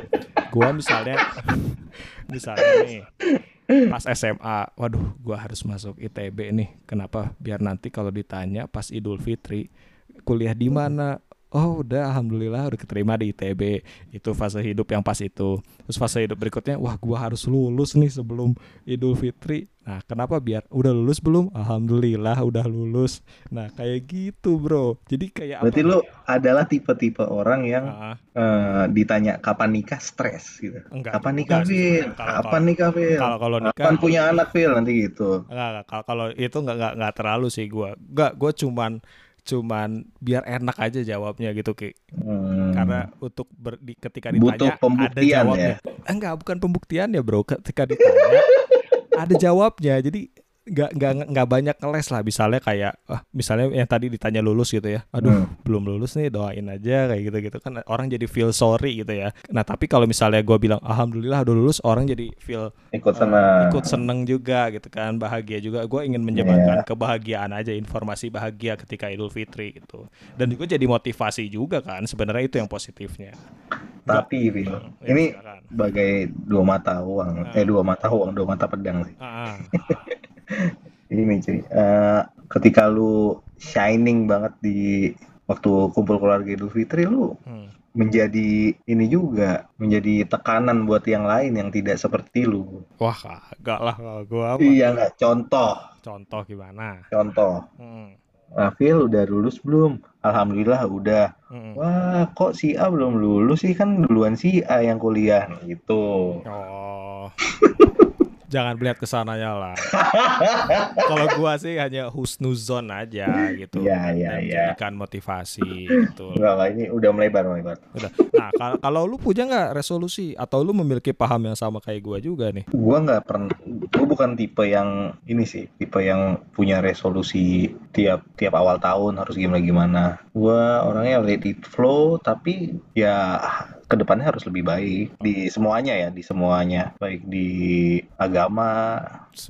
Gua misalnya misalnya nih pas SMA waduh gua harus masuk ITB nih. Kenapa? Biar nanti kalau ditanya pas Idul Fitri kuliah di mana Oh udah alhamdulillah udah keterima di ITB itu fase hidup yang pas itu terus fase hidup berikutnya wah gua harus lulus nih sebelum Idul Fitri nah kenapa biar udah lulus belum alhamdulillah udah lulus nah kayak gitu bro jadi kayak Berarti apa lu adalah tipe-tipe orang yang Ah, eh, ditanya kapan nikah stres gitu. Enggak, kapan nikah, sih. Phil? Kapan nikah, Phil? kalau kalau nikah Kapan punya anak, Phil? Nanti gitu. Enggak, enggak. Kalau kalau itu enggak enggak enggak terlalu sih gua. Enggak, gua cuman cuman biar enak aja jawabnya gitu Ki. Hmm. Karena untuk ber, di- ketika Butuh ditanya ada pembuktian ya? jawabnya. Enggak, bukan pembuktian ya, Bro. Ketika ditanya ada jawabnya. Jadi nggak nggak nggak banyak ngeles lah misalnya kayak ah, misalnya yang tadi ditanya lulus gitu ya aduh Hmm. belum lulus nih doain aja kayak gitu gitu kan orang jadi feel sorry gitu ya nah tapi kalau misalnya gue bilang alhamdulillah udah lulus orang jadi feel ikut Eh, sama ikut seneng juga gitu kan bahagia juga gue ingin menyebarkan Iya. kebahagiaan aja informasi bahagia ketika Idul Fitri gitu dan gue jadi motivasi juga kan sebenarnya itu yang positifnya tapi Phil, Ya, ini silakan. sebagai dua mata uang, Ah. eh dua mata uang, dua mata pedang sih. Ah. Ini cuy, eh, ketika lu shining banget di waktu kumpul keluarga Idul Fitri, lu Hmm. menjadi ini juga, menjadi tekanan buat yang lain yang tidak seperti lu. wah kagak lah kalau gue apa Iya nggak? Contoh, contoh gimana contoh. Hmm, Rafil udah lulus belum? Alhamdulillah udah. hmm. Wah, kok si A belum lulus sih? Kan duluan si A yang kuliah gitu. oh jangan melihat ke sananya lah kalau gua sih hanya husnuzon aja gitu Iya, iya, iya. menjadikan motivasi gitu Enggak, enggak, ini udah melebar, melebar. Udah. Nah, kal- kalau lu punya nggak resolusi atau lu memiliki paham yang sama kayak gua juga nih? Gua nggak pernah, gua bukan tipe yang ini sih, tipe yang punya resolusi tiap tiap awal tahun harus gimana gimana. Gua orangnya let it flow, tapi ya ke depannya harus lebih baik di semuanya ya, di semuanya, baik di agama,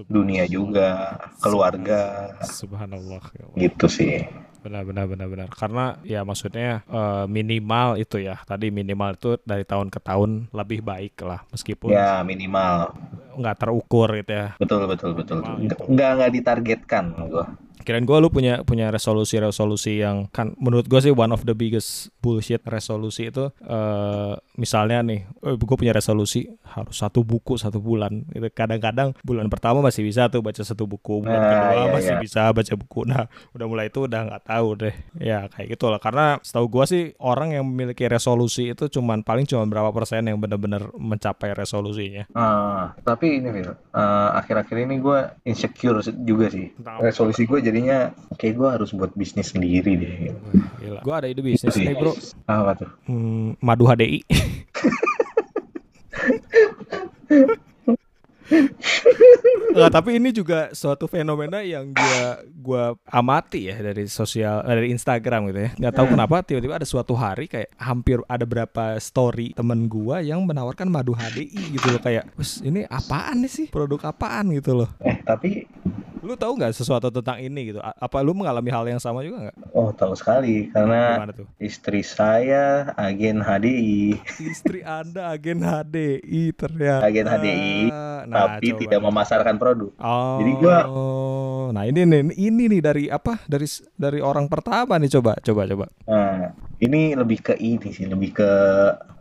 dunia juga, keluarga, Subhanallah. ya Allah. gitu sih. Benar benar benar benar. Karena ya maksudnya eh, minimal itu ya. Tadi minimal itu dari tahun ke tahun lebih baik lah meskipun Ya minimal, nggak terukur gitu ya. betul betul betul. Minimal itu. Nggak nggak ditargetkan gua. Kirain gue lu punya punya resolusi-resolusi yang kan menurut gue sih one of the biggest bullshit resolusi itu eh misalnya nih gue punya resolusi harus satu buku satu bulan. Itu kadang-kadang bulan pertama masih bisa tuh baca satu buku bulan Nah, kedua iya, masih iya. bisa baca buku. Nah udah mulai itu udah nggak tahu deh. Ya kayak gitu lah. Karena setahu gue sih orang yang memiliki resolusi itu cuman paling cuma berapa persen yang benar-benar mencapai resolusinya. Ah, tapi ini Phil, eh, akhir-akhir ini gue insecure juga sih. Resolusi gue jadinya kayak gue harus buat bisnis sendiri deh. Gue ada ide bisnis nih bro Apa tuh? Hmm, madu HDI Nggak, tapi ini juga suatu fenomena yang gua gua amati ya dari sosial eh, dari Instagram gitu ya. Nggak tahu kenapa tiba-tiba ada suatu hari kayak hampir ada berapa story temen gua yang menawarkan madu HDI gitu loh kayak, "Wes, ini apaan nih sih? Produk apaan?" gitu loh. Eh, tapi Lu tahu nggak sesuatu tentang ini gitu? Apa lu mengalami hal yang sama juga nggak? oh tahu sekali karena istri saya agen HDI, Istri Anda agen HDI ternyata. agen HDI, Nah, tapi coba. tidak memasarkan produk. Oh. Jadi gua- Nah, ini nih ini nih dari apa? Dari dari orang pertama nih coba coba coba. Nah, ini lebih ke ini sih, lebih ke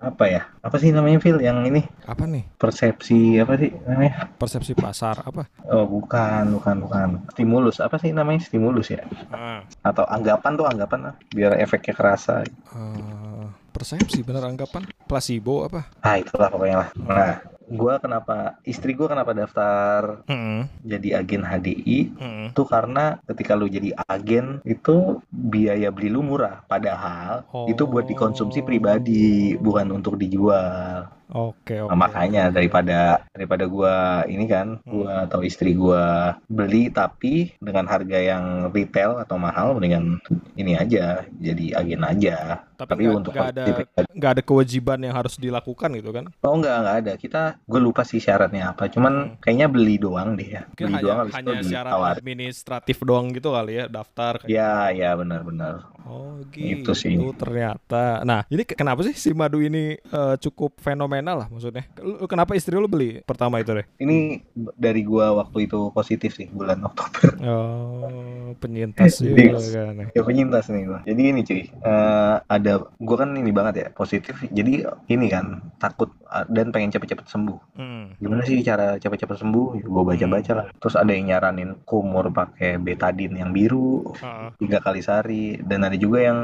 apa ya? Apa sih namanya Phil yang ini? Apa nih? Persepsi apa sih namanya? Persepsi pasar apa? Oh, bukan, bukan, bukan. Stimulus. Apa sih namanya? Stimulus ya? Ah, Atau anggapan tuh anggapan lah, biar efeknya kerasa. eh, persepsi bener anggapan placebo apa? Ah, itulah pokoknya lah. Nah, gua kenapa istri gua kenapa daftar Heeh. jadi agen HDI Heeh. itu karena ketika lu jadi agen itu biaya beli lu murah padahal Oh. itu buat dikonsumsi pribadi bukan untuk dijual Oke, oke. Nah, makanya daripada daripada gua ini kan, gua atau istri gua beli tapi dengan harga yang retail atau mahal mendingan ini aja jadi agen aja. Tapi Tapi nggak untuk nggak ada nggak ada kewajiban yang harus dilakukan gitu kan? Oh enggak enggak ada. Kita gue lupa sih syaratnya apa. Cuman kayaknya beli doang deh ya. Mungkin Beli hanya doang habis itu hanya syarat ditawar. administratif doang gitu kali ya, daftar. kayak- Ya, ya benar-benar. Oh Itu gitu sih. ternyata. Nah ini ke- kenapa sih si madu ini eh, cukup fenomenal lah maksudnya? Lu- Kenapa istri lu beli pertama itu deh? Ini dari gua waktu itu positif sih bulan Oktober. Oh penyintas Jadi- juga kan. Ya penyintas nih gua. Jadi ini cuy, eh, ada gua kan ini banget ya positif. Jadi ini kan takut ah, dan pengen cepet-cepet sembuh. Hmm. Gimana sih cara cepet-cepet sembuh? Ya, gua baca-baca lah. Terus ada yang nyaranin kumur pakai betadine yang biru tiga kali sehari dan ada juga yang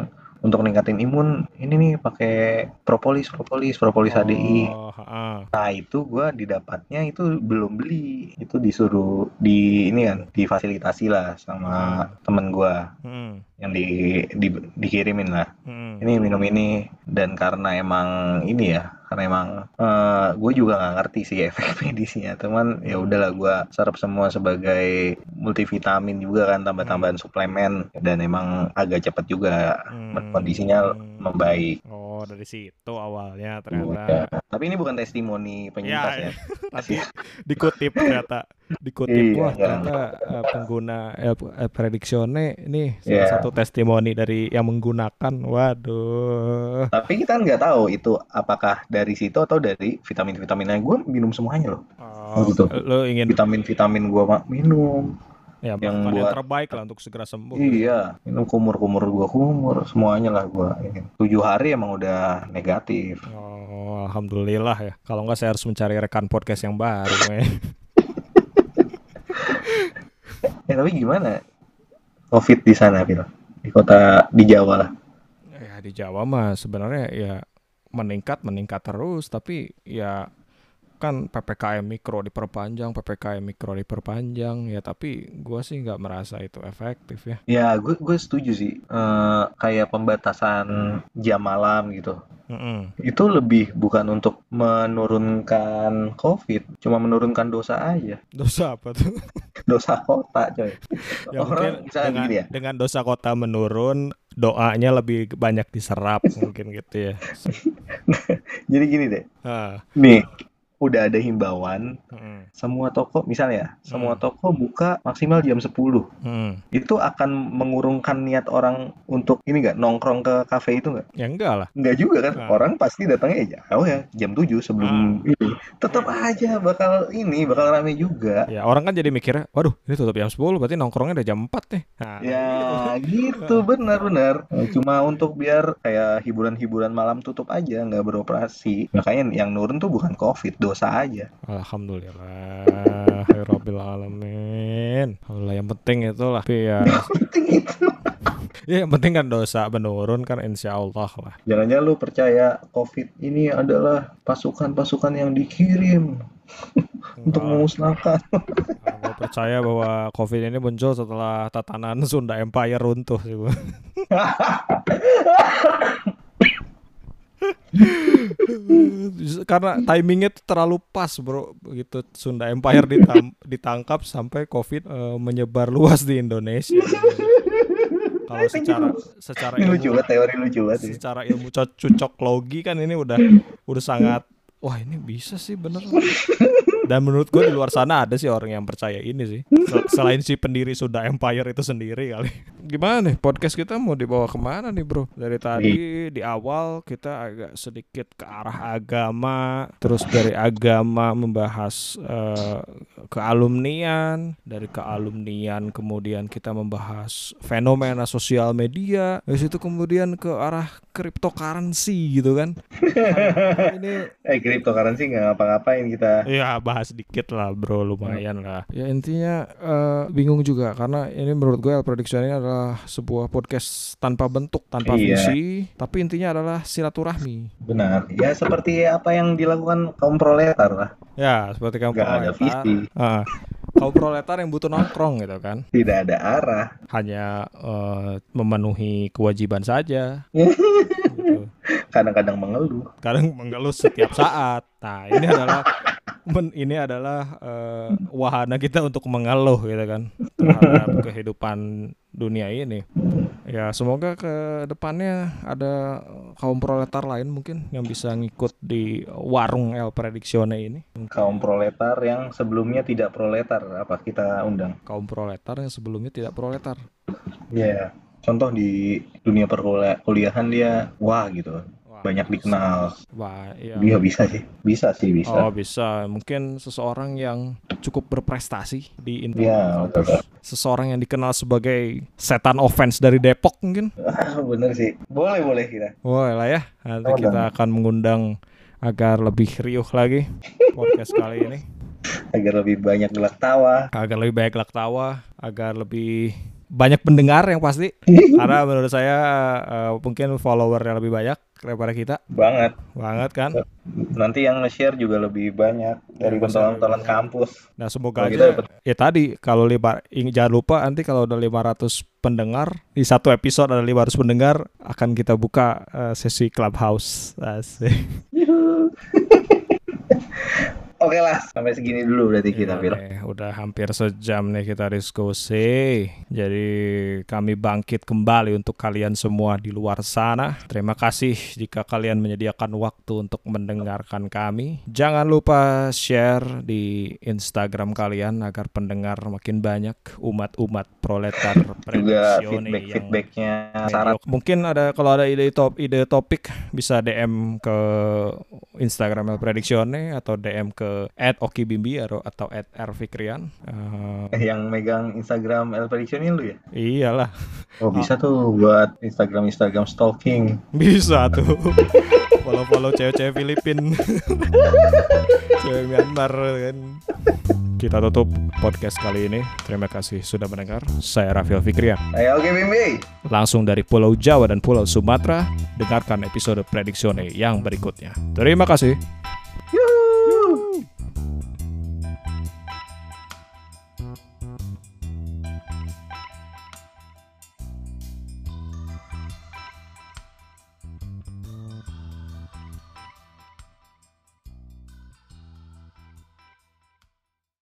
untuk ningkatin imun ini nih pakai propolis propolis propolis HDI Oh, ah. nah itu gua didapatnya itu belum beli itu disuruh di ini kan difasilitasi lah sama temen gua Hmm. yang di, di- dikirimin lah Hmm. ini minum ini dan karena emang ini ya karena emang gue juga nggak ngerti sih efek medisnya. Teman ya udahlah gue serap semua sebagai multivitamin juga kan tambah-tambahan suplemen. Dan emang agak cepat juga Hmm. kondisinya membaik. Oh dari situ awalnya Ya. ternyata. tapi ini bukan testimoni penyintas Ya, ya, dikutip ternyata dikutip Iya, wah iya. ternyata eh, pengguna eh, eh, prediksione ini salah Iya. satu testimoni dari yang menggunakan. Waduh. tapi kita nggak tahu itu apakah dari situ atau dari vitamin-vitaminnya gue minum semuanya loh Oh, gitu. Lo ingin vitamin-vitamin gue minum ya yang buat- terbaik lah untuk segera sembuh. Iya, minum kumur-kumur gua kumur, semuanya lah gua. ini. Tujuh hari emang udah negatif. Oh, alhamdulillah ya. Kalau nggak saya harus mencari rekan podcast yang baru. Ya tapi gimana? Covid di sana, Pil? Di kota di Jawa lah. ya di Jawa mah sebenarnya ya meningkat meningkat terus, tapi ya kan ppkm mikro diperpanjang, ppkm mikro diperpanjang ya. Tapi gua sih nggak merasa itu efektif ya. Ya, gue gue setuju sih. Eh, kayak pembatasan jam malam gitu. Mm-mm. Itu lebih bukan untuk menurunkan Covid, cuma menurunkan dosa aja. Dosa apa tuh? Dosa kota, coy. Ya Orang misalnya dengan, gini ya. dengan dosa kota menurun, doanya lebih banyak diserap mungkin gitu ya. Jadi gini deh. Ah, Nih, udah ada himbauan mm, semua toko misalnya semua Hmm. toko buka maksimal jam 10 mm. itu akan mengurungkan niat orang untuk ini nggak nongkrong ke kafe itu nggak Ya enggak lah. nggak juga kan Ah. orang pasti datangnya ya oh ya jam 7 sebelum ini tetap aja bakal ini bakal rame juga Ya orang kan jadi mikirnya, waduh ini tutup jam 10 berarti nongkrongnya udah jam 4 nih. Nah, ya gitu benar-benar cuma untuk biar kayak hiburan-hiburan malam tutup aja nggak beroperasi makanya yang nurun tuh bukan covid dosa aja Alhamdulillah, Rabbil Alamin. Alhamdulillah yang penting itulah. Ya, penting itu ya yang penting kan dosa menurun kan insya Allah lah. Jangan-jangan lu percaya COVID ini adalah pasukan-pasukan yang dikirim untuk memusnahkan. Gue percaya bahwa COVID ini muncul setelah tatanan Sunda Empire runtuh sih. Karena timingnya tuh terlalu pas bro. Begitu Sunda Empire ditam- ditangkap sampai COVID eh, menyebar luas di Indonesia. Kalau secara secara lucu ilmu, banget, teori lucu banget. secara ilmu co- cucok logi kan ini udah udah sangat wah ini bisa sih bener dan menurut gue di luar sana ada sih orang yang percaya ini sih. Se- selain si pendiri Sunda Empire itu sendiri kali. Gimana nih podcast kita mau dibawa ke mana nih bro? Dari tadi di awal kita agak sedikit ke arah agama terus dari agama membahas eh, kealumnian dari kealumnian kemudian kita membahas fenomena sosial media dari situ kemudian ke arah cryptocurrency gitu kan. Ini Eh, cryptocurrency nggak ngapa-ngapain kita. Ya bahas dikit lah bro lumayan lah Ya intinya eh, bingung juga Karena ini menurut gue El Prediction ini adalah sebuah podcast tanpa bentuk Tanpa Iya. visi Tapi intinya adalah silaturahmi Benar. Ya seperti apa yang dilakukan kaum proletar lah. Ya seperti kamu Nggak ada visi. Ah, kaum proletar yang butuh nongkrong gitu kan. Tidak ada arah. Hanya eh, memenuhi kewajiban saja. gitu. Kadang-kadang mengeluh. Kadang mengeluh setiap saat. Nah, ini adalah men- ini adalah eh, wahana kita untuk mengeluh gitu kan terhadap kehidupan dunia ini. Ya, semoga ke depannya ada kaum proletar lain mungkin yang bisa ngikut di warung El Prediksione ini. Kaum proletar yang sebelumnya tidak proletar, apa kita undang? Kaum proletar yang sebelumnya tidak proletar. Iya. Contoh di dunia perkuliahan dia wah gitu. Wah, Banyak dikenal. Wah, iya. Iya bisa sih. Bisa sih bisa. Oh bisa, mungkin seseorang yang cukup berprestasi di Iya, internal betul. kampus. Seseorang yang dikenal sebagai setan offense dari Depok mungkin. Bener sih. Boleh boleh kita. Boleh lah ya, nanti Oh, kita akan mengundang agar lebih riuh lagi podcast kali ini. Agar lebih banyak gelak tawa. Agar lebih banyak gelak tawa, agar lebih banyak pendengar yang pasti. Karena menurut saya eh, mungkin followernya lebih banyak daripada kita. Banget. Banget kan? Nanti yang nge-share juga lebih banyak dari pentolan-pentolan lebih kampus. Nah semoga aja ya tadi kalau lima jangan lupa nanti kalau udah 500 pendengar di satu episode ada 500 pendengar akan kita buka eh, sesi clubhouse. Asik. Oke lah, sampai segini dulu berarti kita, udah hampir sejam nih kita diskusi. Jadi kami bangkit kembali untuk kalian semua di luar sana. Terima kasih jika kalian menyediakan waktu untuk mendengarkan kami. Jangan lupa share di Instagram kalian agar pendengar makin banyak umat-umat proletar Juga yang syarat mediocre. Mungkin ada kalau ada ide top ide topik bisa DM ke Instagram El Prediksione atau DM ke @okibimbi atau atau @rfikrian. Eh, yang megang Instagram El Prediction ini lu ya? iyalah, Oh bisa tuh buat Instagram Instagram stalking. bisa tuh. Follow-follow cewek-cewek Filipin. cewek Myanmar kan. Kita tutup podcast kali ini. Terima kasih sudah mendengar. Saya Rafil Fikrian. Ayo oke Bimbi. Langsung dari Pulau Jawa dan Pulau Sumatera, dengarkan episode Prediksione yang berikutnya. Terima kasih.